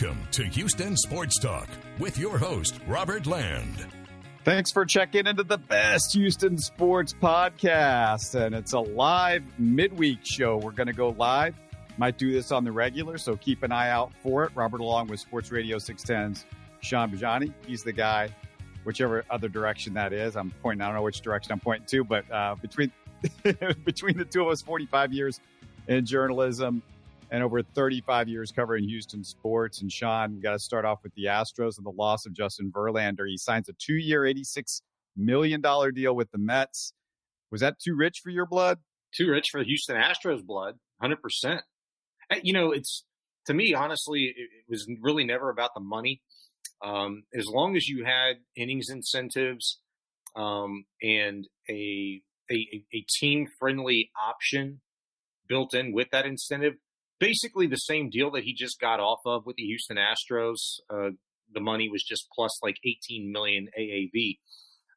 Welcome to Houston Sports Talk with your host, Robert Land. Thanks for checking into the best Houston sports podcast. And it's a live midweek show. We're going to go live. Might do this on the regular, so keep an eye out for it. Robert, along with Sports Radio 610's Sean Bajani. He's the guy, whichever other direction that is. I'm pointing, I don't know which direction I'm pointing to, but uh, between between the two of us, 45 years in journalism and over 35 years covering Houston sports. And Sean, got to start off with the Astros and the loss of Justin Verlander. He signs a two year, $86 million deal with the Mets. Was that too rich for your blood? Too rich for the Houston Astros blood, 100%. You know, it's to me, honestly, it, was really never about the money. Um, as long as you had innings incentives um, and a, a, a team friendly option built in with that incentive, basically the same deal that he just got off of with the Houston Astros. Uh, the money was just plus like 18 million AAV.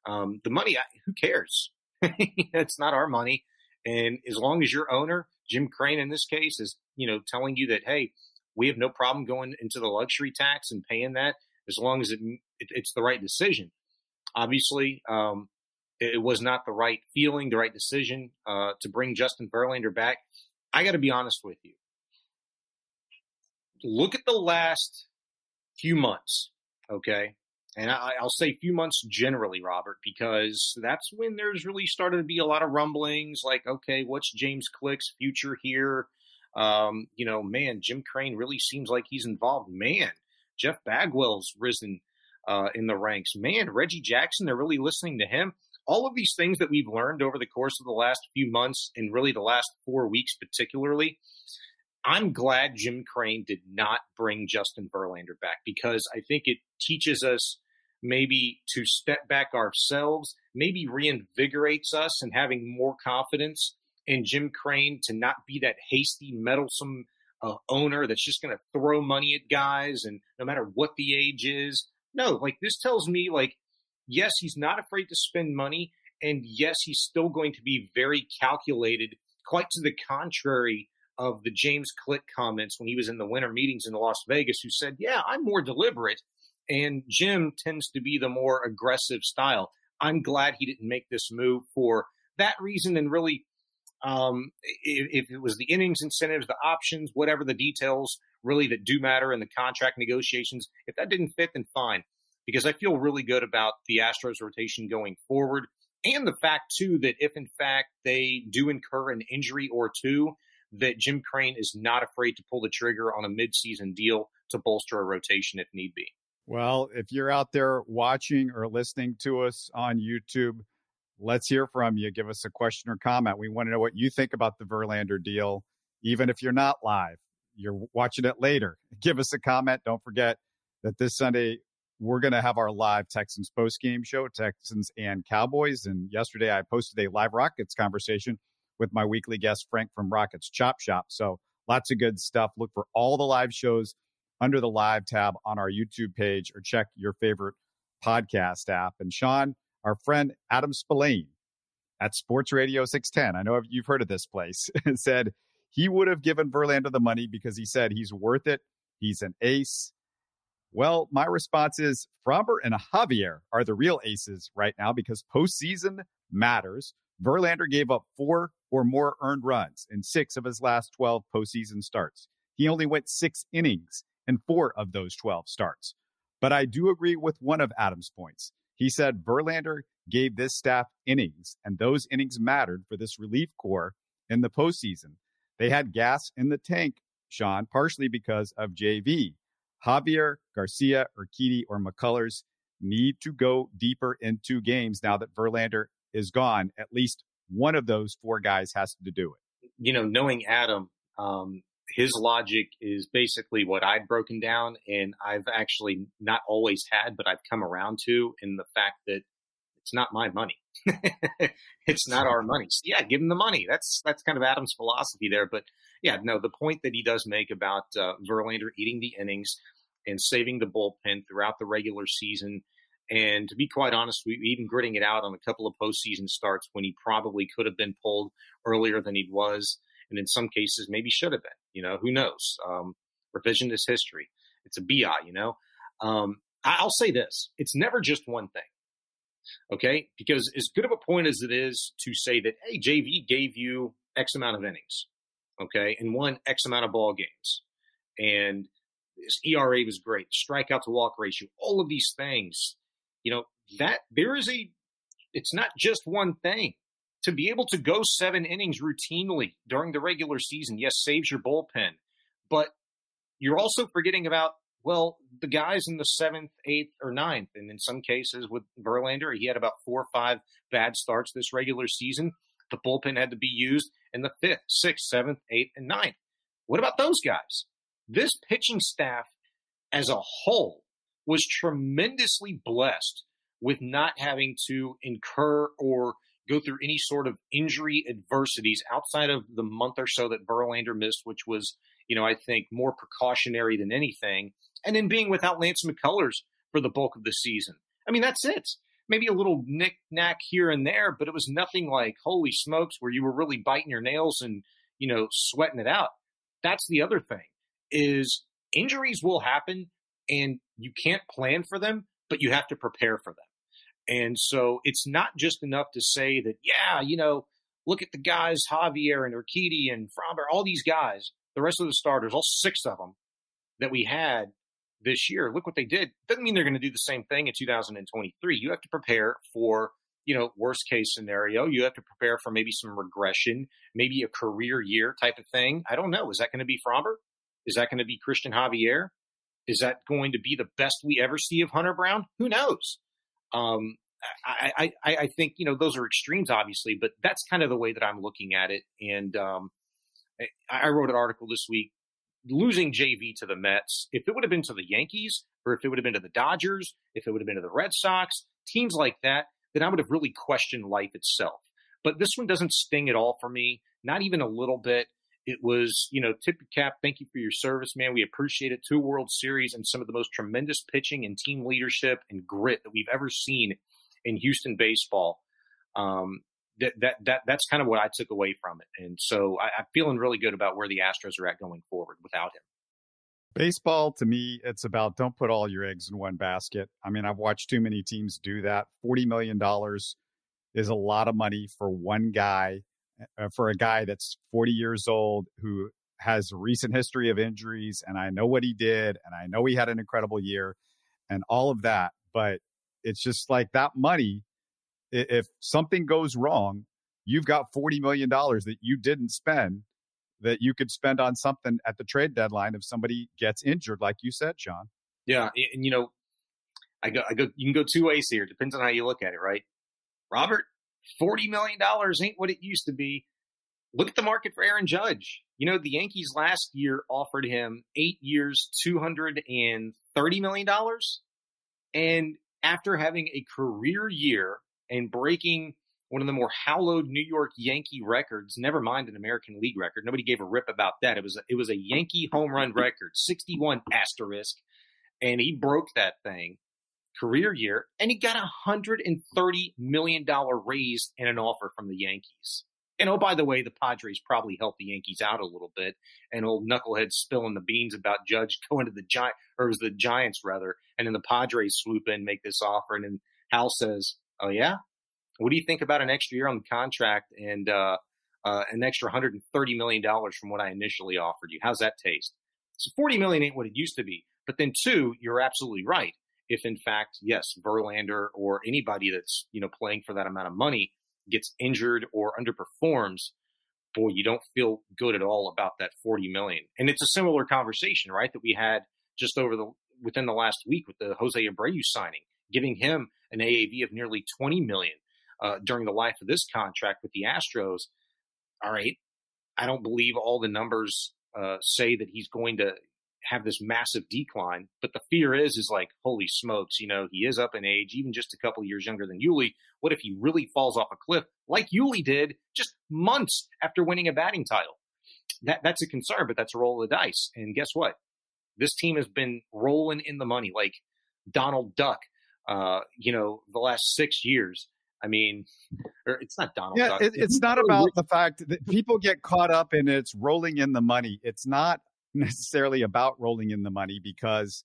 Um, the money, who cares? it's not our money. And as long as your owner, Jim Crane in this case, is you know telling you that hey, we have no problem going into the luxury tax and paying that as long as it, it it's the right decision. Obviously, um, it, it, was not the right feeling, the right decision uh, to bring Justin Verlander back. I got to be honest with you look at the last few months, okay? And I, will say few months generally, Robert, because that's when there's really started to be a lot of rumblings like, okay, what's James Click's future here? Um, you know, man, Jim Crane really seems like he's involved. Man, Jeff Bagwell's risen uh, in the ranks. Man, Reggie Jackson, they're really listening to him. All of these things that we've learned over the course of the last few months and really the last four weeks, particularly, I'm glad Jim Crane did not bring Justin Verlander back because I think it teaches us maybe to step back ourselves, maybe reinvigorates us and having more confidence in Jim Crane to not be that hasty, meddlesome uh, owner that's just going to throw money at guys and no matter what the age is. No, like this tells me like, yes, he's not afraid to spend money. And yes, he's still going to be very calculated, quite to the contrary of the James Click comments when he was in the winter meetings in Las Vegas, who said, Yeah, I'm more deliberate. And Jim tends to be the more aggressive style. I'm glad he didn't make this move for that reason. And really, um, if, if, it was the innings incentives, the options, whatever the details really that do matter in the contract negotiations, if that didn't fit, then fine. Because I feel really good about the Astros rotation going forward. And the fact, too, that if in fact they do incur an injury or two, that Jim Crane is not afraid to pull the trigger on a midseason deal to bolster a rotation if need be. Well, if you're out there watching or listening to us on YouTube, let's hear from you. Give us a question or comment. We want to know what you think about the Verlander deal, even if you're not live. You're watching it later. Give us a comment. Don't forget that this Sunday we're going to have our live Texans post game show, Texans and Cowboys. And yesterday I posted a live Rockets conversation with my weekly guest, Frank from Rockets Chop Shop. So lots of good stuff. Look for all the live shows under the live tab on our YouTube page or check your favorite podcast app. And Sean, our friend Adam Spolane at Sports Radio 610, I know you've heard of this place, said he would have given Verlander the money because he said he's worth it. He's an ace. Well, my response is Framber and Javier are the real aces right now because postseason matters. Verlander gave up four or more earned runs in six of his last 12 postseason starts. He only went six innings in four of those 12 starts. But I do agree with one of Adam's points. He said Verlander gave this staff innings, and those innings mattered for this relief corps in the postseason. They had gas in the tank, Sean, partially because of JV. Javier, Garcia, Urquidy, or McCullers need to go deeper into games now that Verlander is gone. At least one of those four guys has to do it. You know, knowing Adam, um, his logic is basically what I'd broken down, and I've actually not always had, but I've come around to in the fact that it's not my money. it's not our money. So yeah, give him the money. That's that's kind of Adam's philosophy there. But yeah, no, the point that he does make about uh, Verlander eating the innings and saving the bullpen throughout the regular season and to be quite honest, we even gritting it out on a couple of postseason starts when he probably could have been pulled earlier than he was, and in some cases maybe should have been. You know, who knows? Um, revisionist history. it's a bi, you know. Um, I'll say this: it's never just one thing. Okay, because as good of a point as it is to say that, hey, JV gave you X amount of innings, okay, and won X amount of ball games, and his ERA was great, strikeout to walk ratio, all of these things, you know, that there is a, it's not just one thing. To be able to go seven innings routinely during the regular season, yes, saves your bullpen, but you're also forgetting about well, the guys in the seventh, eighth, or ninth, and in some cases with Verlander, he had about four or five bad starts this regular season. The bullpen had to be used in the fifth, sixth, seventh, eighth, and ninth. What about those guys? This pitching staff as a whole was tremendously blessed with not having to incur or go through any sort of injury adversities outside of the month or so that Verlander missed, which was, you know, I think more precautionary than anything. And then being without Lance McCullers for the bulk of the season. I mean, that's it. Maybe a little knick knack here and there, but it was nothing like holy smokes where you were really biting your nails and, you know, sweating it out. That's the other thing is injuries will happen and you can't plan for them, but you have to prepare for them. And so it's not just enough to say that, yeah, you know, look at the guys, Javier and Urquidy and Framber, all these guys, the rest of the starters, all six of them that we had this year. Look what they did. Doesn't mean they're going to do the same thing in 2023. You have to prepare for, you know, worst case scenario. You have to prepare for maybe some regression, maybe a career year type of thing. I don't know. Is that going to be Framber? Is that going to be Christian Javier? Is that going to be the best we ever see of Hunter Brown? Who knows? Um, I, I, I think, you know, those are extremes, obviously, but that's kind of the way that I'm looking at it. And um, I wrote an article this week losing JV to the Mets. If it would have been to the Yankees or if it would have been to the Dodgers, if it would have been to the Red Sox, teams like that, then I would have really questioned life itself. But this one doesn't sting at all for me, not even a little bit. It was, you know, tip your cap. Thank you for your service, man. We appreciate it. Two World Series and some of the most tremendous pitching and team leadership and grit that we've ever seen in Houston baseball. Um, that, that, that, that's kind of what I took away from it. And so I, I'm feeling really good about where the Astros are at going forward without him. Baseball, to me, it's about don't put all your eggs in one basket. I mean, I've watched too many teams do that. $40 million is a lot of money for one guy Uh, for a guy that's 40 years old who has a recent history of injuries and I know what he did and I know he had an incredible year and all of that but it's just like that money if something goes wrong you've got 40 million dollars that you didn't spend that you could spend on something at the trade deadline if somebody gets injured like you said John. Yeah and you know I go I go you can go two ways here depends on how you look at it right? Robert $40 million ain't what it used to be. Look at the market for Aaron Judge. You know, the Yankees last year offered him eight years, $230 million. And after having a career year and breaking one of the more hallowed New York Yankee records, never mind an American League record. Nobody gave a rip about that. It was a, it was a Yankee home run record, 61 asterisk, and he broke that thing career year, and he got a hundred and thirty million dollar raise and an offer from the Yankees. And oh, by the way, the Padres probably helped the Yankees out a little bit. And old knucklehead spilling the beans about Judge going to the Giant, or it was the Giants rather, and then the Padres swoop in, make this offer, and then Hal says, "Oh yeah, what do you think about an extra year on the contract and uh, uh, an extra 130 million dollars from what I initially offered you? How's that taste?" So 40 million ain't what it used to be. But then two, you're absolutely right if in fact, yes, Verlander or anybody that's, you know, playing for that amount of money gets injured or underperforms, boy, you don't feel good at all about that 40 million. And it's a similar conversation, right? That we had just over the, within the last week with the Jose Abreu signing, giving him an AAV of nearly 20 million uh, during the life of this contract with the Astros. All right. I don't believe all the numbers uh, say that he's going to have this massive decline. But the fear is, is like, holy smokes, you know, he is up in age, even just a couple years younger than Yuli. What if he really falls off a cliff like Yuli did just months after winning a batting title? That that's a concern, but that's a roll of the dice. And guess what? This team has been rolling in the money like Donald Duck. Uh, you know, the last six years. I mean, it's not Donald. Yeah, Duck. It, it's not about the fact that people get caught up in it's rolling in the money. It's not necessarily about rolling in the money because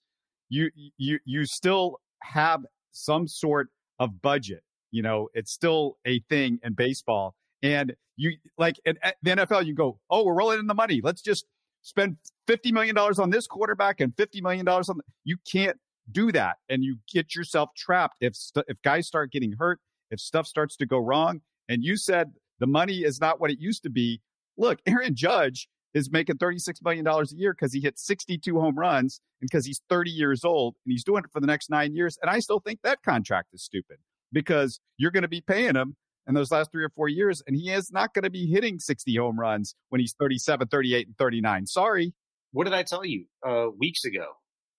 you you you still have some sort of budget. You know, it's still a thing in baseball. And you like in the NFL, you go, oh, we're rolling in the money. Let's just spend fifty million dollars on this quarterback and fifty million dollars on. The, you can't do that, and you get yourself trapped if st- if guys start getting hurt, if stuff starts to go wrong. And you said the money is not what it used to be. Look, Aaron Judge is making $36 million a year because he hit 62 home runs and because he's 30 years old and he's doing it for the next nine years. And I still think that contract is stupid because you're going to be paying him in those last three or four years and he is not going to be hitting 60 home runs when he's 37, 38, and 39. Sorry. What did I tell you uh, weeks ago?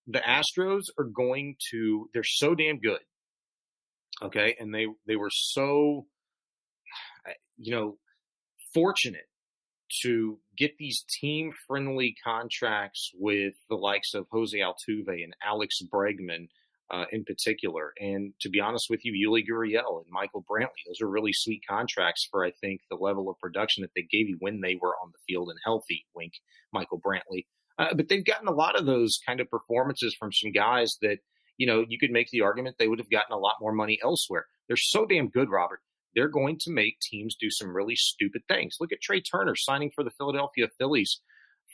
The Astros are going to, they're so damn good. Okay. And they, they were so, you know, fortunate to get these team friendly contracts with the likes of Jose Altuve and Alex Bregman uh, in particular. And to be honest with you, Yuli Gurriel and Michael Brantley, those are really sweet contracts for, I think, the level of production that they gave you when they were on the field and healthy. Wink, Michael Brantley. Uh, but they've gotten a lot of those kind of performances from some guys that, you know, you could make the argument they would have gotten a lot more money elsewhere. They're so damn good, Robert they're going to make teams do some really stupid things. Look at Trea Turner signing for the Philadelphia Phillies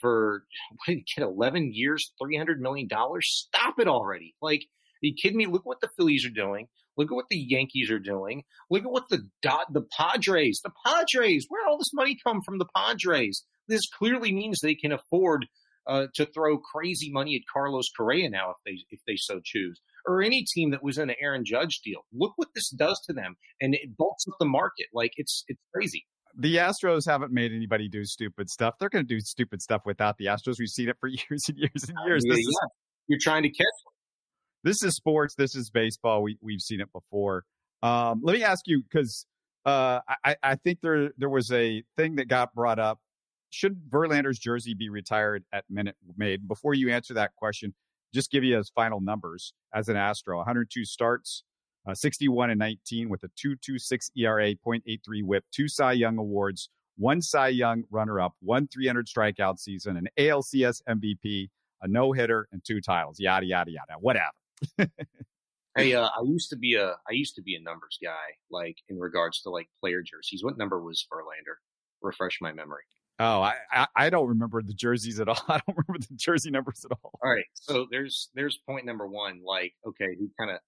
for what did he get? Eleven years, three hundred million dollars. Stop it already! Like, are you kidding me? Look what the Phillies are doing. Look at what the Yankees are doing. Look at what the dot the Padres, the Padres. Where all this money come from? The Padres. This clearly means they can afford uh, to throw crazy money at Carlos Correa now if they if they so choose or any team that was in an Aaron Judge deal. Look what this does to them, and it bulks up the market. Like it's it's crazy. The Astros haven't made anybody do stupid stuff. They're going to do stupid stuff without the Astros. We've seen it for years and years and years. Yeah, yeah. You're trying to catch. This is sports. This is baseball. We we've seen it before. Um, let me ask you because uh, I, I think there there was a thing that got brought up. Should Verlander's jersey be retired at Minute Maid? Before you answer that question, just give you his final numbers as an Astro 102 starts, uh, 61 and 19 with a 226 ERA, 0.83 whip, two Cy Young awards, one Cy Young runner up, one 300 strikeout season, an ALCS MVP, a no hitter, and two titles. Yada, yada, yada. Whatever. Hey, uh, I used to be a I used to be a numbers guy, like in regards to like player jerseys. What number was Verlander? Refresh my memory. Oh, I, I, I don't remember the jerseys at all. I don't remember the jersey numbers at all. All right, so there's there's point number one. Like, okay, who kind of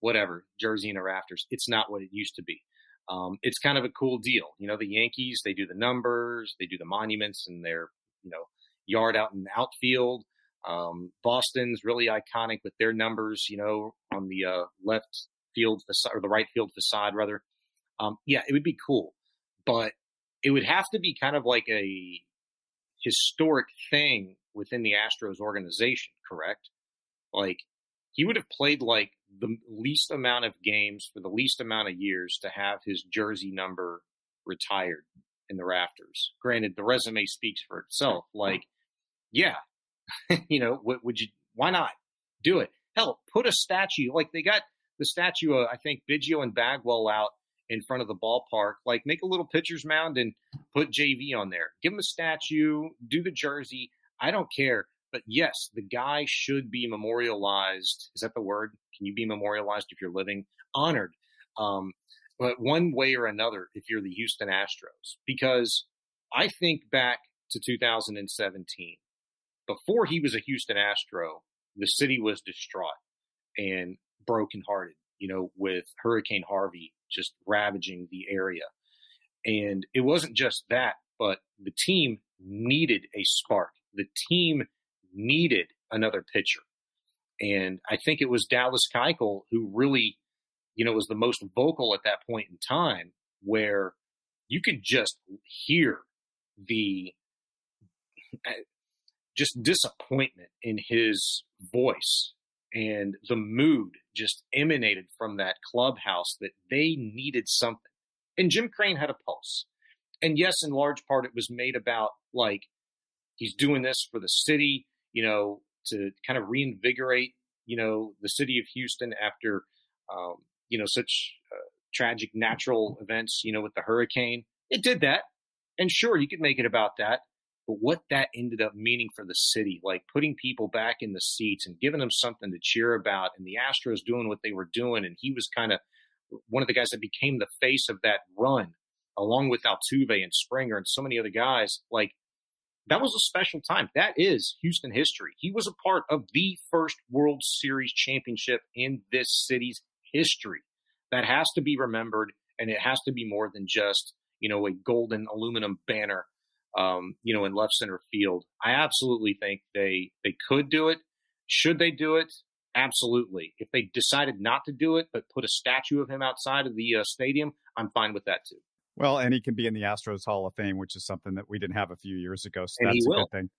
whatever jersey in the rafters. It's not what it used to be. Um, it's kind of a cool deal. You know, the Yankees they do the numbers, they do the monuments, and their you know yard out in the outfield. Um, Boston's really iconic with their numbers. You know, on the uh, left field facade or the right field facade rather. Um, yeah, it would be cool, but it would have to be kind of like a historic thing within the Astros organization, correct? Like he would have played like the least amount of games for the least amount of years to have his jersey number retired in the rafters. Granted, the resume speaks for itself. Like, yeah, you know, what would you? Why not do it? Hell, put a statue like they got the statue. Of, I think Biggio and Bagwell out in front of the ballpark. Like make a little pitcher's mound and put JV on there. Give him a statue, do the jersey. I don't care. But yes, the guy should be memorialized. Is that the word? Can you be memorialized if you're living? Honored. Um, but one way or another, if you're the Houston Astros, because I think back to 2017. Before he was a Houston Astro, the city was distraught and brokenhearted, you know, with Hurricane Harvey just ravaging the area. And it wasn't just that, but the team needed a spark. The team needed another pitcher. And I think it was Dallas Keuchel who really, you know, was the most vocal at that point in time where you could just hear the uh, just disappointment in his voice and the mood just emanated from that clubhouse that they needed something. And Jim Crane had a pulse. And yes, in large part, it was made about like he's doing this for the city, you know, to kind of reinvigorate, you know, the city of Houston after, um, you know, such uh, tragic natural events, you know, with the hurricane. It did that. And sure, you could make it about that. But what that ended up meaning for the city, like putting people back in the seats and giving them something to cheer about, and the Astros doing what they were doing, and he was kind of one of the guys that became the face of that run, along with Altuve and Springer and so many other guys. Like that was a special time. That is Houston history. He was a part of the first World Series championship in this city's history. That has to be remembered, and it has to be more than just you know a golden aluminum banner um, you know, in left center field. I absolutely think they they could do it. Should they do it? Absolutely. If they decided not to do it, but put a statue of him outside of the uh, stadium, I'm fine with that too. Well, and he can be in the Astros Hall of Fame, which is something that we didn't have a few years ago. So and that's a good thing.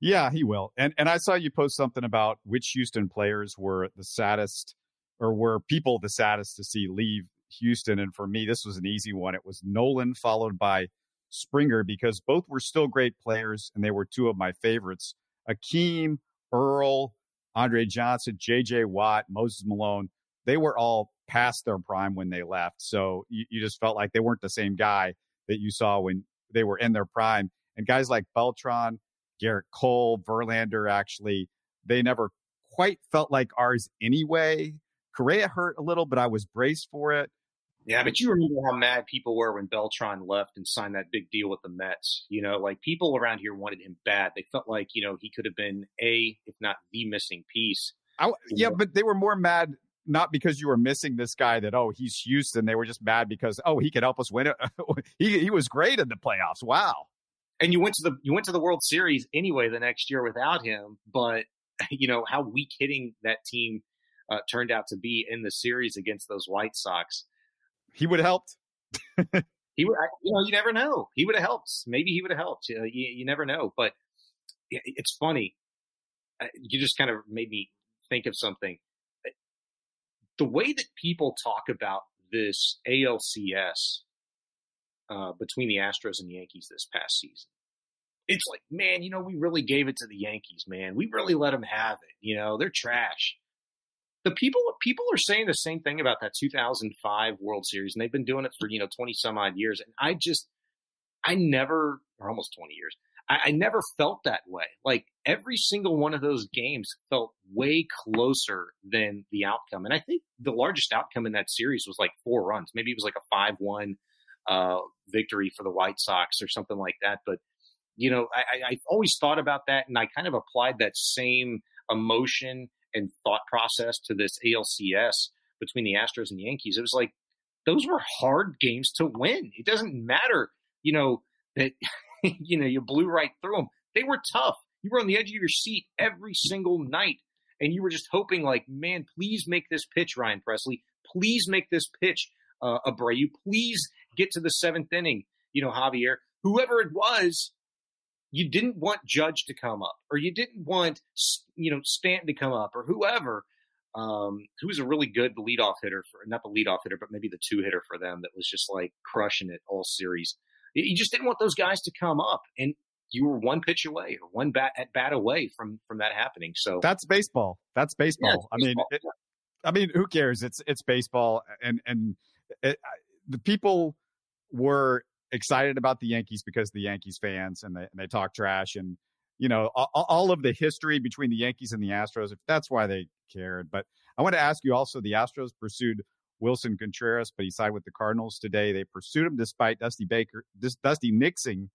Yeah, he will. And and I saw you post something about which Houston players were the saddest or were people the saddest to see leave Houston. And for me, this was an easy one. It was Nolan followed by Springer because both were still great players and they were two of my favorites. Akeem, Earl, Andre Johnson, JJ Watt, Moses Malone, they were all past their prime when they left. So you, you just felt like they weren't the same guy that you saw when they were in their prime. And guys like Beltran, Gerrit Cole, Verlander, actually, they never quite felt like ours anyway. Correa hurt a little, but I was braced for it. Yeah, but you remember how mad people were when Beltran left and signed that big deal with the Mets. You know, like people around here wanted him bad. They felt like, you know, he could have been a, if not the missing piece. I, yeah, but they were more mad not because you were missing this guy that oh he's Houston. They were just mad because oh he could help us win it. he he was great in the playoffs. Wow. And you went to the you went to the World Series anyway the next year without him. But you know how weak hitting that team uh, turned out to be in the series against those White Sox he would have helped. he would, you know, you never know. He would have helped. Maybe he would have helped. You, you, you, never know. But it's funny. You just kind of made me think of something. The way that people talk about this ALCS uh, between the Astros and the Yankees this past season, it's like, man, you know, we really gave it to the Yankees, man. We really let them have it. You know, they're trash the people people are saying the same thing about that 2005 World Series, and they've been doing it for you know 20 some odd years. And I just, I never, or almost 20 years, I, I never felt that way. Like every single one of those games felt way closer than the outcome. And I think the largest outcome in that series was like four runs. Maybe it was like a five-one uh, victory for the White Sox or something like that. But you know, I, I've always thought about that, and I kind of applied that same emotion and thought process to this ALCS between the Astros and the Yankees. It was like those were hard games to win. It doesn't matter, you know, that you know you blew right through them. They were tough. You were on the edge of your seat every single night, and you were just hoping, like, man, please make this pitch, Ryan Pressly. Please make this pitch, uh, Abreu. Please get to the seventh inning. You know, Javier, whoever it was, you didn't want Judge to come up, or you didn't want you know Stanton to come up, or whoever, um, who was a really good leadoff hitter for not the leadoff hitter, but maybe the two hitter for them that was just like crushing it all series. You just didn't want those guys to come up, and you were one pitch away or one bat at bat away from from that happening. So that's baseball. That's baseball. Yeah, baseball. I mean, it, I mean, who cares? It's it's baseball, and and it, the people were excited about the Yankees because the Yankees fans and they, and they talk trash and you know all, all, of the history between the Yankees and the Astros. If that's why they cared, but I want to ask you also: the Astros pursued Willson Contreras, but he signed with the Cardinals today. They pursued him despite Dusty Baker, Dusty nixing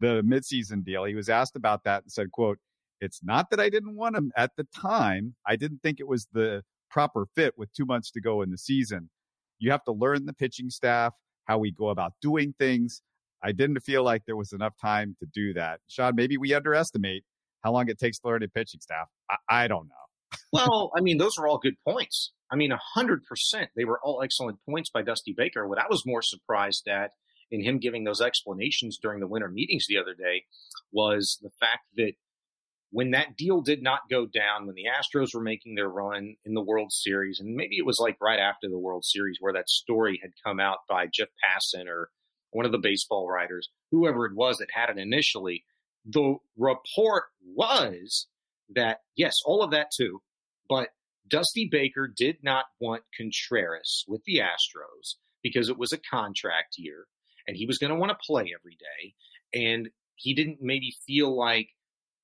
the midseason deal. He was asked about that and said, "quote It's not that I didn't want him at the time. I didn't think it was the proper fit with two months to go in the season. You have to learn the pitching staff." How we go about doing things. I didn't feel like there was enough time to do that. Sean, maybe we underestimate how long it takes to learn a pitching staff. I, I don't know. well, I mean, those are all good points. I mean, 100%. They were all excellent points by Dusty Baker. What I was more surprised at in him giving those explanations during the winter meetings the other day was the fact that when that deal did not go down, when the Astros were making their run in the World Series, and maybe it was like right after the World Series where that story had come out by Jeff Passan or one of the baseball writers, whoever it was that had it initially, the report was that, yes, all of that too, but Dusty Baker did not want Contreras with the Astros because it was a contract year and he was going to want to play every day. And he didn't maybe feel like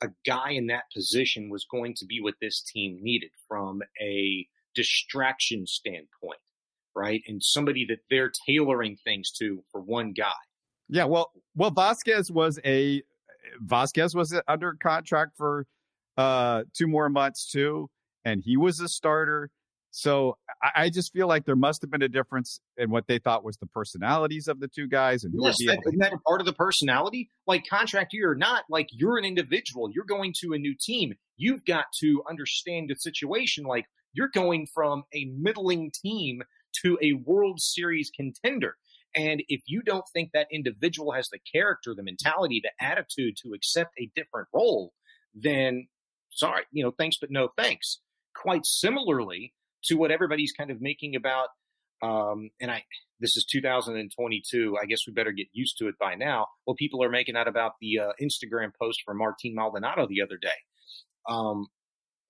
a guy in that position was going to be what this team needed from a distraction standpoint, right? And somebody that they're tailoring things to for one guy. Yeah, well, well, Vazquez was a Vazquez was under contract for uh two more months too, and he was a starter. So I, I, just feel like there must have been a difference in what they thought was the personalities of the two guys and yes, would be able to- isn't that part of the personality? Like contract year or not, like you're an individual. You're going to a new team. You've got to understand the situation. Like you're going from a middling team to a World Series contender. And if you don't think that individual has the character, the mentality, the attitude to accept a different role, then sorry, you know, thanks, but no thanks. Quite similarly to what everybody's kind of making about, um, and I, this is 2022. I guess we better get used to it by now. Well, people are making out about the uh, Instagram post from Martin Maldonado the other day. Um,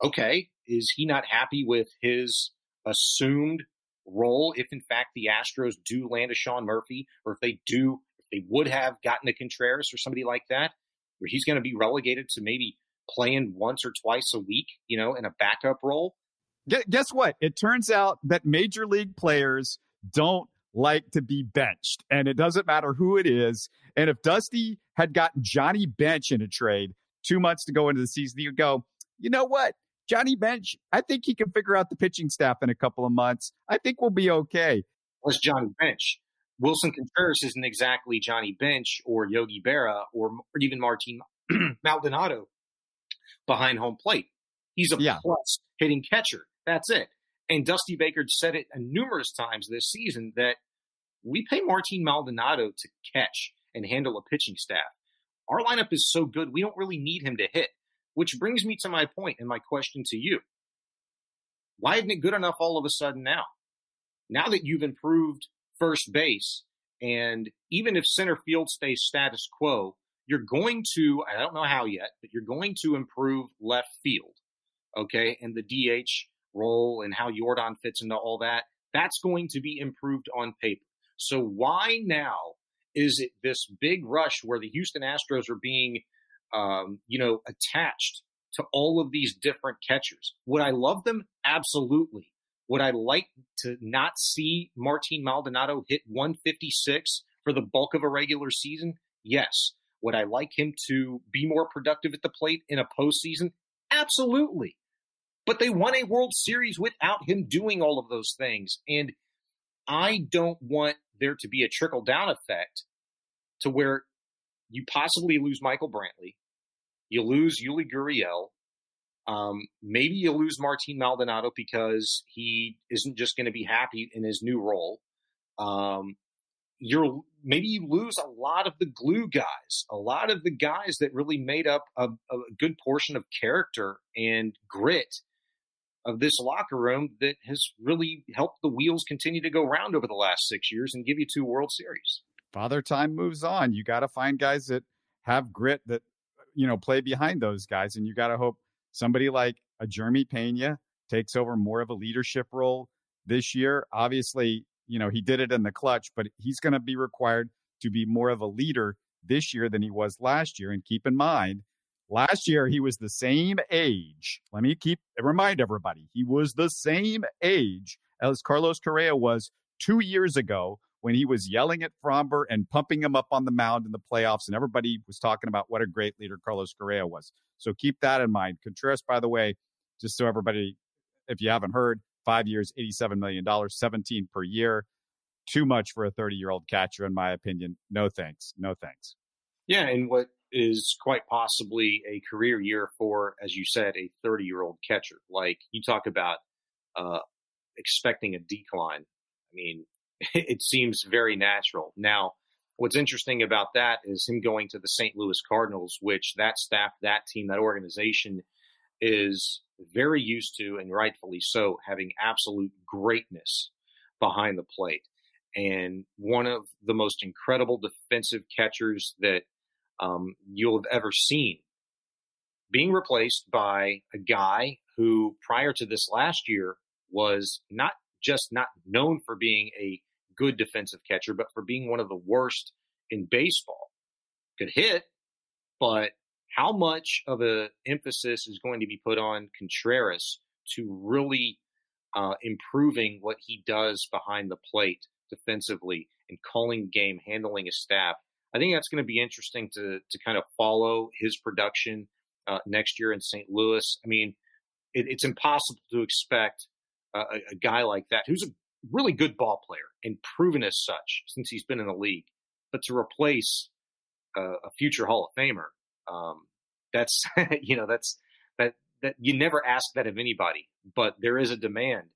okay, is he not happy with his assumed role if in fact the Astros do land a Sean Murphy, or if they do, if they would have gotten a Contreras or somebody like that, where he's going to be relegated to maybe playing once or twice a week, you know, in a backup role. Guess what? It turns out that major league players don't like to be benched, and it doesn't matter who it is. And if Dusty had gotten Johnny Bench in a trade two months to go into the season, you go, you know what? Johnny Bench, I think he can figure out the pitching staff in a couple of months. I think we'll be okay. Was Johnny Bench? Willson Contreras isn't exactly Johnny Bench or Yogi Berra or, or even Martin Maldonado behind home plate. He's a yeah. plus hitting catcher. That's it. And Dusty Baker said it numerous times this season that we pay Martin Maldonado to catch and handle a pitching staff. Our lineup is so good, we don't really need him to hit. Which brings me to my point and my question to you. Why isn't it good enough all of a sudden now? Now that you've improved first base, and even if center field stays status quo, you're going to, I don't know how yet, but you're going to improve left field. Okay. And the DH role and how Jordan fits into all that, that's going to be improved on paper. So why now is it this big rush where the Houston Astros are being um, you know, attached to all of these different catchers. Would I love them? Absolutely. Would I like to not see Martin Maldonado hit 156 for the bulk of a regular season? Yes. Would I like him to be more productive at the plate in a postseason? Absolutely. But they won a World Series without him doing all of those things. And I don't want there to be a trickle down effect to where you possibly lose Michael Brantley. You lose Yuli Gurriel. Um, maybe you lose Martin Maldonado because he isn't just going to be happy in his new role. Um, you're maybe you lose a lot of the glue guys, a lot of the guys that really made up a, a good portion of character and grit of this locker room that has really helped the wheels continue to go round over the last six years and give you two World Series. Father Time moves on. You got to find guys that have grit that you know, play behind those guys. And you got to hope somebody like a Jeremy Pena takes over more of a leadership role this year. Obviously, you know, he did it in the clutch, but he's going to be required to be more of a leader this year than he was last year. And keep in mind, last year he was the same age. Let me keep remind everybody, he was the same age as Carlos Correa was two years ago when he was yelling at Framber and pumping him up on the mound in the playoffs, and everybody was talking about what a great leader Carlos Correa was. So keep that in mind. Contreras, by the way, just so everybody, if you haven't heard, five years, $87 million, 17 per year. Too much for a 30 year old catcher, in my opinion. No thanks. No thanks. Yeah, and what is quite possibly a career year for, as you said, a 30 year old catcher. Like you talk about uh, expecting a decline. I mean, it seems very natural. Now, what's interesting about that is him going to the St. Louis Cardinals, which that staff, that team, that organization is very used to, and rightfully so, having absolute greatness behind the plate. And one of the most incredible defensive catchers that um, you'll have ever seen being replaced by a guy who, prior to this last year, was not just not known for being a good defensive catcher, but for being one of the worst in baseball. Could hit, but how much of a emphasis is going to be put on Contreras to really uh, improving what he does behind the plate defensively and calling game, handling his staff. I think that's going to be interesting to to kind of follow his production uh, next year in St. Louis. I mean, it, it's impossible to expect a, a guy like that who's a really good ball player and proven as such since he's been in the league, but to replace a future Hall of Famer, um, that's you know that's that that you never ask that of anybody, but there is a demand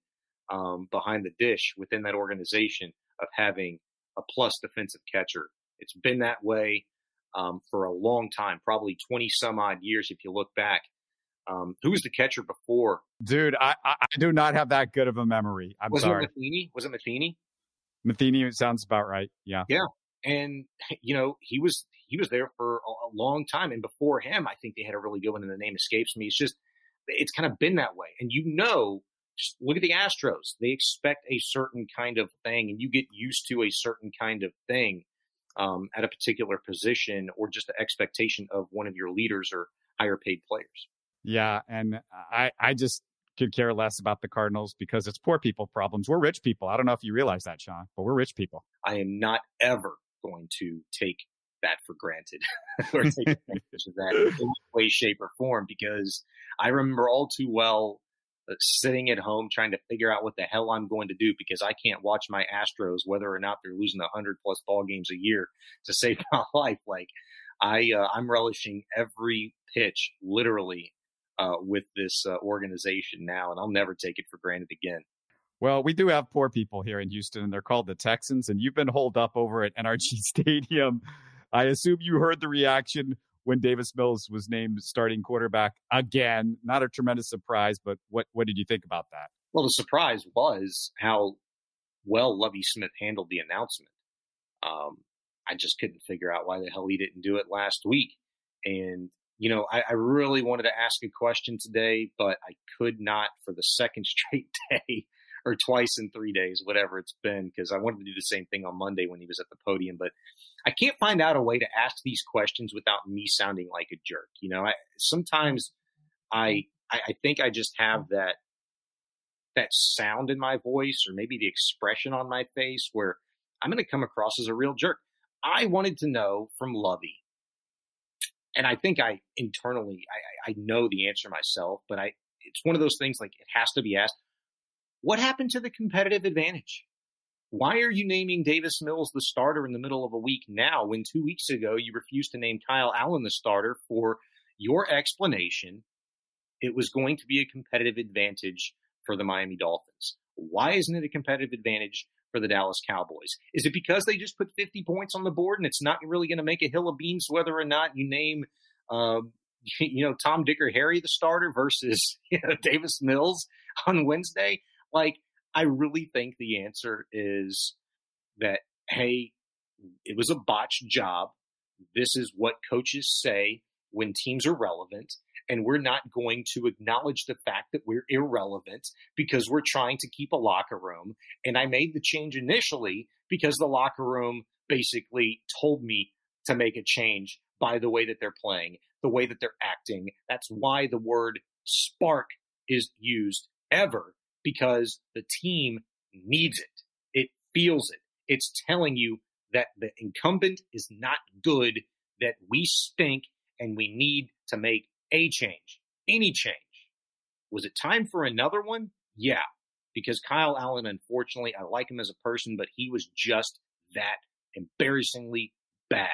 um, behind the dish within that organization of having a plus defensive catcher. It's been that way um, for a long time, probably 20 some odd years if you look back. Um, who was the catcher before? Dude, I, I, I do not have that good of a memory. I'm was sorry. it Matheny? Was it Matheny? Matheny sounds about right. Yeah. Yeah. And you know, he was he was there for a, a long time. And before him, I think they had a really good one and the name escapes me. It's just it's kind of been that way. And you know, just look at the Astros. They expect a certain kind of thing, and you get used to a certain kind of thing um, at a particular position, or just the expectation of one of your leaders or higher paid players. Yeah, and I I just could care less about the Cardinals because it's poor people problems. We're rich people. I don't know if you realize that, Sean, but we're rich people. I am not ever going to take that for granted or take advantage of that in any way, shape, or form because I remember all too well sitting at home trying to figure out what the hell I'm going to do because I can't watch my Astros whether or not they're losing 100 plus ball games a year to save my life. Like I, uh, I'm relishing every pitch literally uh, with this uh, organization now, and I'll never take it for granted again. Well, we do have poor people here in Houston, and they're called the Texans, and you've been holed up over at NRG Stadium. I assume you heard the reaction when Davis Mills was named starting quarterback again. Not a tremendous surprise, but what what did you think about that? Well, the surprise was how well Lovie Smith handled the announcement. Um, I just couldn't figure out why the hell he didn't do it last week. And you know, I, I really wanted to ask a question today, but I could not for the second straight day or twice in three days, whatever it's been, because I wanted to do the same thing on Monday when he was at the podium. But I can't find out a way to ask these questions without me sounding like a jerk. You know, I, sometimes I, I think I just have that that sound in my voice or maybe the expression on my face where I'm going to come across as a real jerk. I wanted to know from Lovie, and I think I internally I, I know the answer myself, but I it's one of those things like it has to be asked. What happened to the competitive advantage? Why are you naming Davis Mills the starter in the middle of a week now when two weeks ago you refused to name Kyle Allen the starter for your explanation? It was going to be a competitive advantage for the Miami Dolphins. Why isn't it a competitive advantage for the Dallas Cowboys? Is it because they just put 50 points on the board and it's not really going to make a hill of beans whether or not you name, uh, you know, Tom, Dick, or Harry the starter versus you know, Davis Mills on Wednesday? Like, I really think the answer is that, hey, it was a botched job. This is what coaches say when teams are relevant. And we're not going to acknowledge the fact that we're irrelevant because we're trying to keep a locker room. And I made the change initially because the locker room basically told me to make a change by the way that they're playing, the way that they're acting. That's why the word spark is used ever because the team needs it. It feels it. It's telling you that the incumbent is not good, that we stink, and we need to make a change, any change. Was it time for another one? Yeah, because Kyle Allen, unfortunately, I like him as a person, but he was just that embarrassingly bad.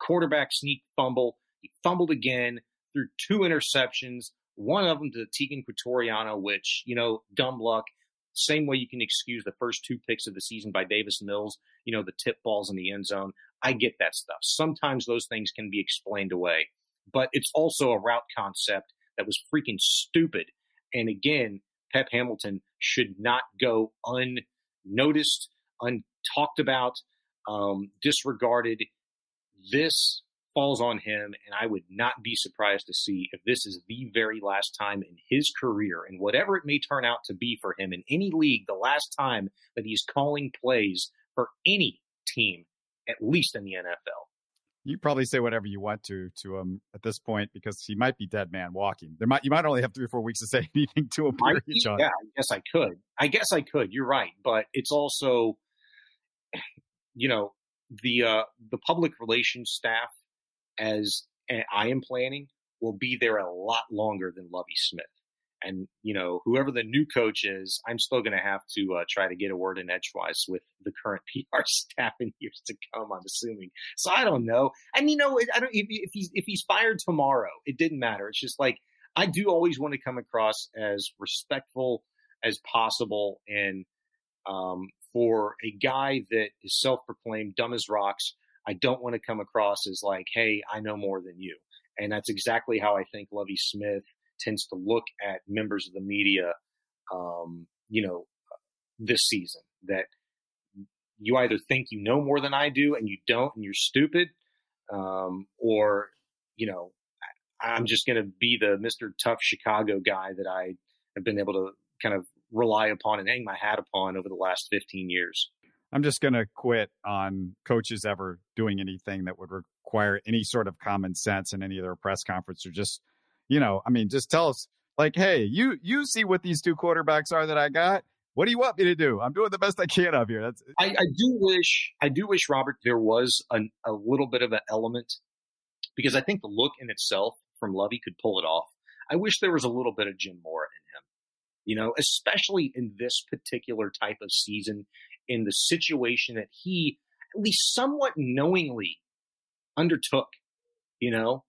Quarterback sneak fumble. He fumbled again, threw two interceptions, one of them to Teagan Quitoriano, which, you know, dumb luck. Same way you can excuse the first two picks of the season by Davis Mills, you know, the tip balls in the end zone. I get that stuff. Sometimes those things can be explained away, but it's also a route concept that was freaking stupid. And again, Pep Hamilton should not go unnoticed, untalked about, um, disregarded. This falls on him, and I would not be surprised to see if this is the very last time in his career, and whatever it may turn out to be for him in any league, the last time that he's calling plays for any team, at least in the NFL. You probably say whatever you want to to him at this point because he might be dead man walking. There might you might only have three or four weeks to say anything to him. Period, John. Yeah, I guess I could. I guess I could. You're right, but it's also, you know, the uh, the public relations staff, as I am planning, will be there a lot longer than Lovie Smith. And you know, whoever the new coach is, I'm still going to have to uh, try to get a word in edgewise with the current PR staff in years to come. I'm assuming. So I don't know. And you know, I don't. If, if he's if he's fired tomorrow, it didn't matter. It's just like I do always want to come across as respectful as possible, and um, for a guy that is self-proclaimed dumb as rocks, I don't want to come across as like, hey, I know more than you. And that's exactly how I think Lovie Smith tends to look at members of the media, um, you know, this season. That you either think you know more than I do and you don't and you're stupid, um, or, you know, I'm just going to be the Mr. Tough Chicago guy that I have been able to kind of rely upon and hang my hat upon over the last 15 years. I'm just going to quit on coaches ever doing anything that would require any sort of common sense in any of their press conference or just you know, I mean, just tell us like, hey, you you see what these two quarterbacks are that I got. What do you want me to do? I'm doing the best I can up here. That's I, I do wish I do wish Robert there was an, a little bit of an element because I think the look in itself from Lovie could pull it off. I wish there was a little bit of Jim Mora in him, you know, especially in this particular type of season, in the situation that he at least somewhat knowingly undertook. You know,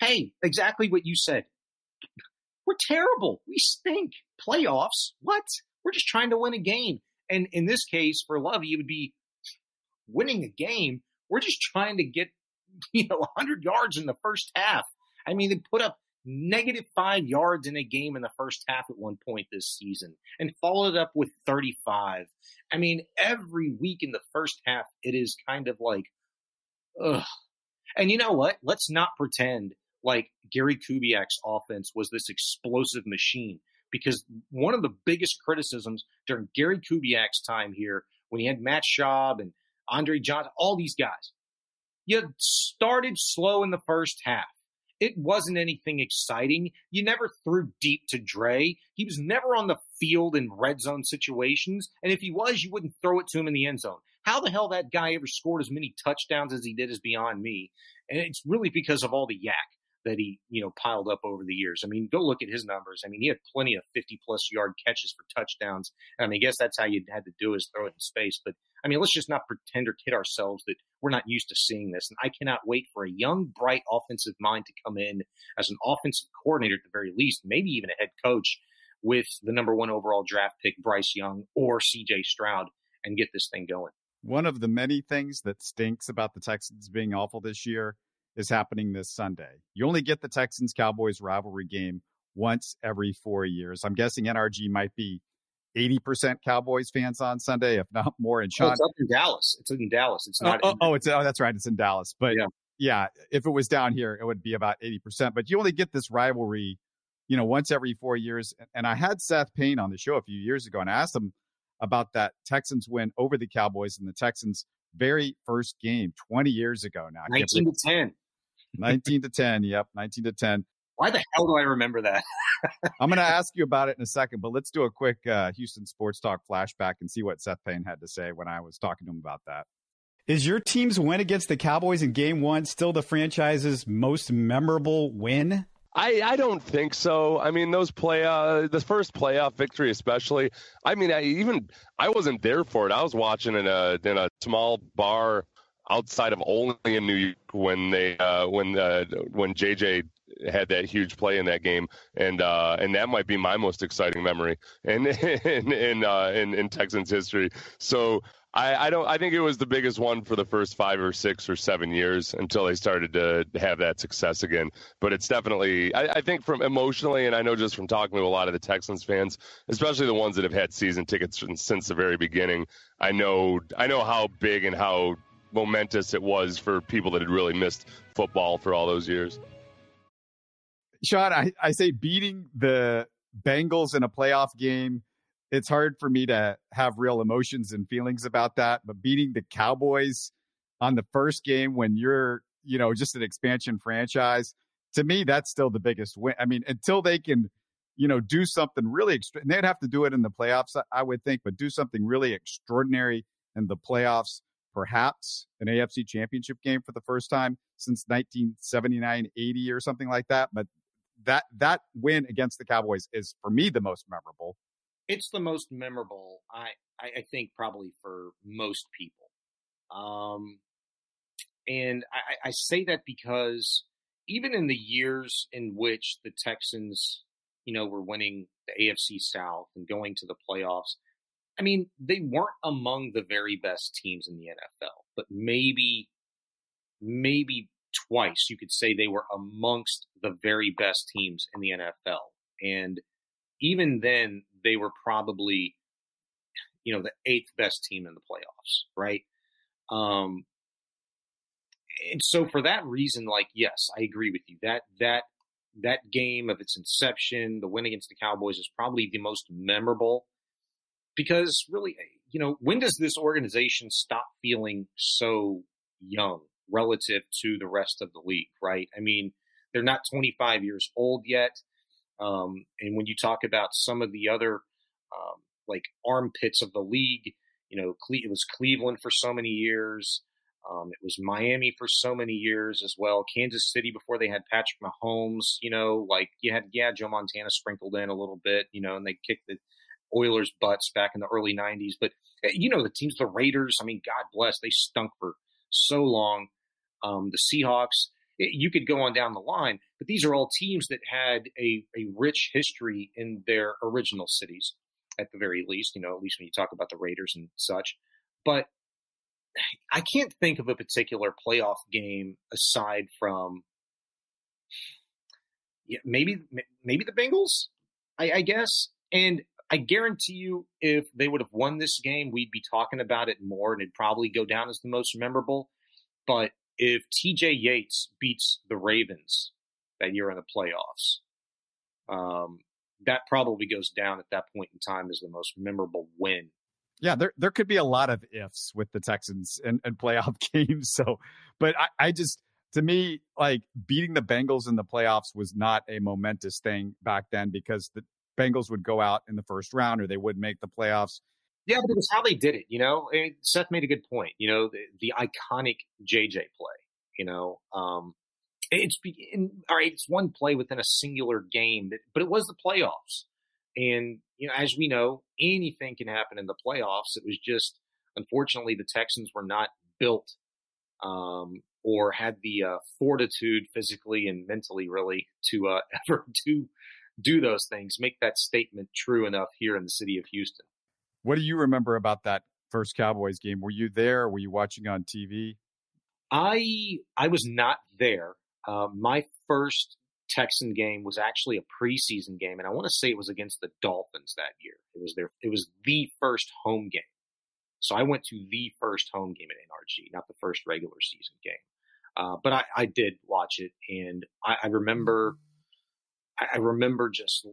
Hey, exactly what you said. We're terrible. We stink. Playoffs? What? We're just trying to win a game. And in this case, for Love, it would be winning a game. We're just trying to get, you know, 100 yards in the first half. I mean, they put up negative five yards in a game in the first half at one point this season and followed up with 35. I mean, every week in the first half, it is kind of like, ugh. And you know what? Let's not pretend like Gary Kubiak's offense was this explosive machine. Because one of the biggest criticisms during Gary Kubiak's time here, when he had Matt Schaub and Andre Johnson, all these guys, you started slow in the first half. It wasn't anything exciting. You never threw deep to Dre. He was never on the field in red zone situations. And if he was, you wouldn't throw it to him in the end zone. How the hell that guy ever scored as many touchdowns as he did is beyond me. And it's really because of all the YAC that he, you know, piled up over the years. I mean, go look at his numbers. I mean, he had plenty of 50 plus yard catches for touchdowns. I mean, I guess that's how you had to do is throw it in space. But I mean, let's just not pretend or kid ourselves that we're not used to seeing this. And I cannot wait for a young, bright offensive mind to come in as an offensive coordinator at the very least, maybe even a head coach with the number one overall draft pick, Bryce Young or CJ Stroud, and get this thing going. One of the many things that stinks about the Texans being awful this year is happening this Sunday. You only get the Texans Cowboys rivalry game once every four years. I'm guessing NRG might be 80% Cowboys fans on Sunday, if not more. And Sean, oh, it's up in Dallas. It's in Dallas. It's oh, not. Oh, oh, oh, it's oh, that's right. It's in Dallas. But yeah. yeah, if it was down here, it would be about 80%. But you only get this rivalry, you know, once every four years. And I had Seth Payne on the show a few years ago, and I asked him about that Texans win over the Cowboys and the Texans' very first game 20 years ago now. 19 to 10. 19 to 10. Yep, 19 to 10. Why the hell do I remember that? I'm going to ask you about it in a second, but let's do a quick uh, Houston Sports Talk flashback and see what Seth Payne had to say when I was talking to him about that. Is your team's win against the Cowboys in game one still the franchise's most memorable win? I, I don't think so. I mean, those play uh, the first playoff victory, especially. I mean, I even I wasn't there for it. I was watching in a in a small bar outside of only in New York when they uh, when uh, when JJ had that huge play in that game, and uh, and that might be my most exciting memory in in in, uh, in, in Texans history. So I, I don't I think it was the biggest one for the first five or six or seven years until they started to have that success again. But it's definitely I, I think from emotionally, and I know just from talking to a lot of the Texans fans, especially the ones that have had season tickets since the very beginning, I know I know how big and how momentous it was for people that had really missed football for all those years. Sean, I, I say beating the Bengals in a playoff game, it's hard for me to have real emotions and feelings about that. But beating the Cowboys on the first game when you're, you know, just an expansion franchise, to me, that's still the biggest win. I mean, until they can, you know, do something really extra, they'd have to do it in the playoffs, I would think, but do something really extraordinary in the playoffs, perhaps an AFC championship game for the first time since 1979, 80 or something like that. But that, that win against the Cowboys is for me the most memorable. It's the most memorable, I, I think, probably for most people. Um, and I, I say that because even in the years in which the Texans, you know, were winning the AFC South and going to the playoffs, I mean, they weren't among the very best teams in the NFL, but maybe, maybe twice you could say they were amongst the very best teams in the NFL. And even then, they were probably, you know, the eighth best team in the playoffs, right? Um, and so for that reason, like, yes, I agree with you. That that that game of its inception, the win against the Cowboys is probably the most memorable because really, you know, when does this organization stop feeling so young relative to the rest of the league, right? I mean, they're not 25 years old yet. Um, and when you talk about some of the other um, like armpits of the league, you know, it was Cleveland for so many years. Um, it was Miami for so many years as well. Kansas City before they had Patrick Mahomes. You know, like you had yeah Joe Montana sprinkled in a little bit. You know, and they kicked the Oilers' butts back in the early '90s. But eh, you know the teams, the Raiders. I mean, God bless, they stunk for so long. Um, the Seahawks. It, eh, you could go on down the line, but these are all teams that had a, a rich history in their original cities, at the very least. You know, at least when you talk about the Raiders and such. But I can't think of a particular playoff game aside from yeah, maybe maybe the Bengals, I, I guess. And I guarantee you, if they would have won this game, we'd be talking about it more, and it'd probably go down as the most memorable. But if TJ Yates beats the Ravens that year in the playoffs, um, that probably goes down at that point in time as the most memorable win yeah, there there could be a lot of ifs with the Texans and, and playoff games. So, but I, I just to me like beating the Bengals in the playoffs was not a momentous thing back then because the Bengals would go out in the first round or they would make the playoffs. Yeah, but it was how they did it. You know, Seth made a good point. You know, the, the iconic JJ play. You know, um, it's in, all right. It's one play within a singular game, but, but it was the playoffs. And, you know, as we know, anything can happen in the playoffs. It was just, unfortunately, the Texans were not built um, or had the uh, fortitude physically and mentally, really, to uh, ever do do those things, make that statement true enough here in the city of Houston. What do you remember about that first Cowboys game? Were you there? Were you watching on TV? I I was not there. Uh, my first Texan game was actually a preseason game, and I want to say it was against the Dolphins that year. It was their it was the first home game. So I went to the first home game at NRG, not the first regular season game. Uh, but I, I, did watch it, and I, I remember, I, remember just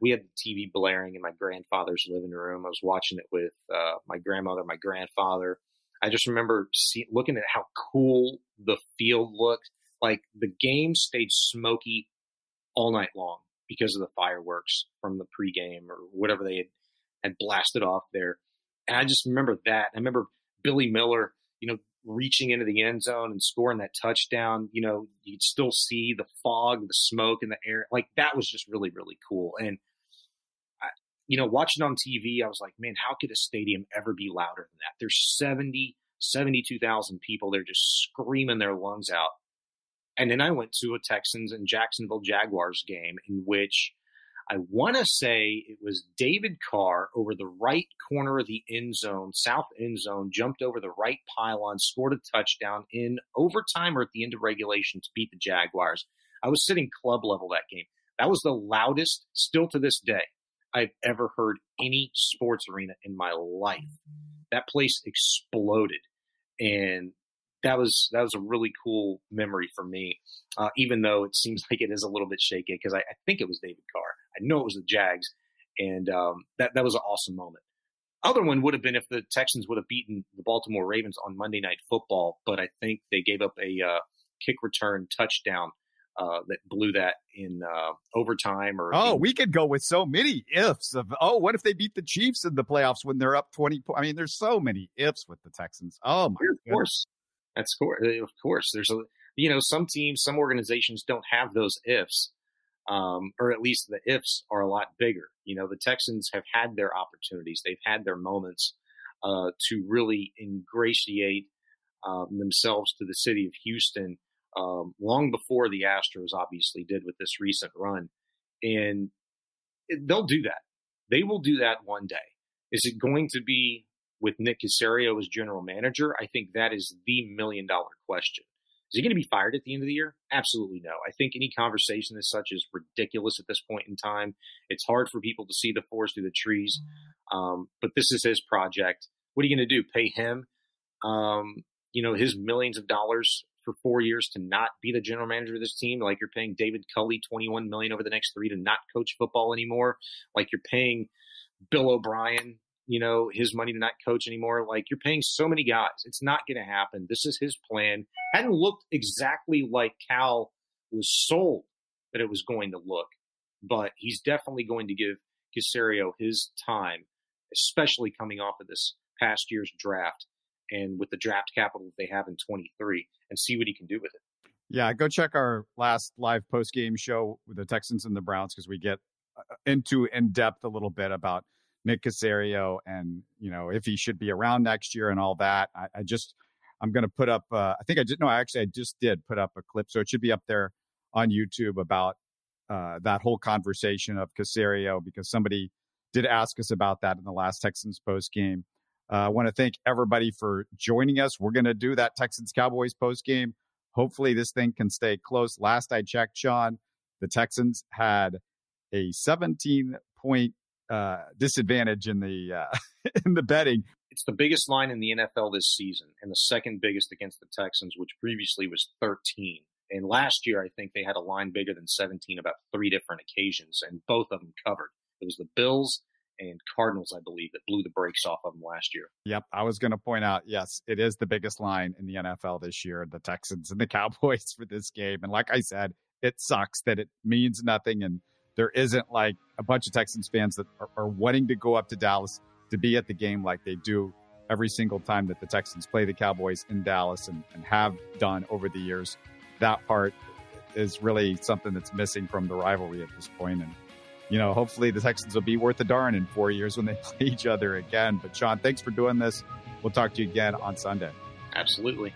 we had the TV blaring in my grandfather's living room. I was watching it with uh, my grandmother, my grandfather. I just remember see, looking at how cool the field looked. Like the game stayed smoky all night long because of the fireworks from the pregame or whatever they had, had blasted off there. And I just remember that. I remember Billy Miller, you know, reaching into the end zone and scoring that touchdown. You know, you'd still see the fog, the smoke in the air. Like that was just really, really cool. And, I, you know, watching on TV, I was like, man, how could a stadium ever be louder than that? There's 70, 72,000 people. They're just screaming their lungs out and then I went to a Texans and Jacksonville Jaguars game in which I want to say it was David Carr over the right corner of the end zone, south end zone, jumped over the right pylon, scored a touchdown in overtime or at the end of regulation to beat the Jaguars. I was sitting club level that game. That was the loudest, still to this day, I've ever heard any sports arena in my life. That place exploded. And that was that was a really cool memory for me. Uh, even though it seems like it is a little bit shaky because I, I, think it was David Carr. I know it was the Jags, and um, that that was an awesome moment. other one would have been if the Texans would have beaten the Baltimore Ravens on Monday Night Football, but I think they gave up a uh, kick return touchdown uh, that blew that in uh, overtime. Or oh, in- we could go with so many ifs of oh, what if they beat the Chiefs in the playoffs when they're up twenty? Po- I mean, there's so many ifs with the Texans. Oh my, of course, that's course. Of course, there's a you know some teams, some organizations don't have those ifs. Um, or at least the ifs are a lot bigger. You know, the Texans have had their opportunities, they've had their moments uh, to really ingratiate um, themselves to the city of Houston um, long before the Astros obviously did with this recent run. And they'll do that. They will do that one day. Is it going to be with Nick Caserio as general manager? I think that is the million dollar question. Is he going to be fired at the end of the year? Absolutely no. I think any conversation as such is ridiculous at this point in time. It's hard for people to see the forest through the trees. Um, but this is his project. What are you going to do? Pay him, um, you know, his millions of dollars for four years to not be the general manager of this team? Like you're paying David Culley 21 million over the next three to not coach football anymore? Like you're paying Bill O'Brien you know, his money to not coach anymore. Like you're paying so many guys. It's not going to happen. This is his plan. Hadn't looked exactly like Cal was sold that it was going to look, but he's definitely going to give Caserio his time, especially coming off of this past year's draft and with the draft capital that they have in 23 and see what he can do with it. Yeah, go check our last live post game show with the Texans and the Browns because we get uh, into in depth a little bit about Nick Caserio and you know if he should be around next year and all that. I, I just I'm going to put up. Uh, I think I did. No, actually, I just did put up a clip, so it should be up there on YouTube about uh, that whole conversation of Caserio because somebody did ask us about that in the last Texans post game. Uh, I want to thank everybody for joining us. We're going to do that Texans Cowboys post game. Hopefully, this thing can stay close. Last I checked, Sean, the Texans had a 17 point uh, disadvantage in the uh, in the betting. It's the biggest line in the NFL this season, and the second biggest against the Texans, which previously was 13. And last year, I think they had a line bigger than 17 about three different occasions, and both of them covered. It was the Bills and Cardinals, I believe, that blew the brakes off of them last year. Yep, I was going to point out, yes, it is the biggest line in the NFL this year, the Texans and the Cowboys for this game. And like I said, it sucks that it means nothing and there isn't like a bunch of Texans fans that are, are wanting to go up to Dallas to be at the game like they do every single time that the Texans play the Cowboys in Dallas and, and have done over the years. That part is really something that's missing from the rivalry at this point. And, you know, hopefully the Texans will be worth a darn in four years when they play each other again. But, Sean, thanks for doing this. We'll talk to you again on Sunday. Absolutely.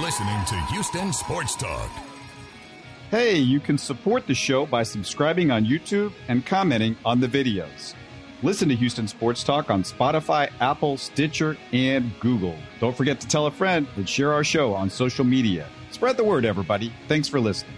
Listening to Houston Sports Talk. Hey, you can support the show by subscribing on YouTube and commenting on the videos. Listen to Houston Sports Talk on Spotify, Apple, Stitcher, and Google. Don't forget to tell a friend and share our show on social media. Spread the word, everybody. Thanks for listening.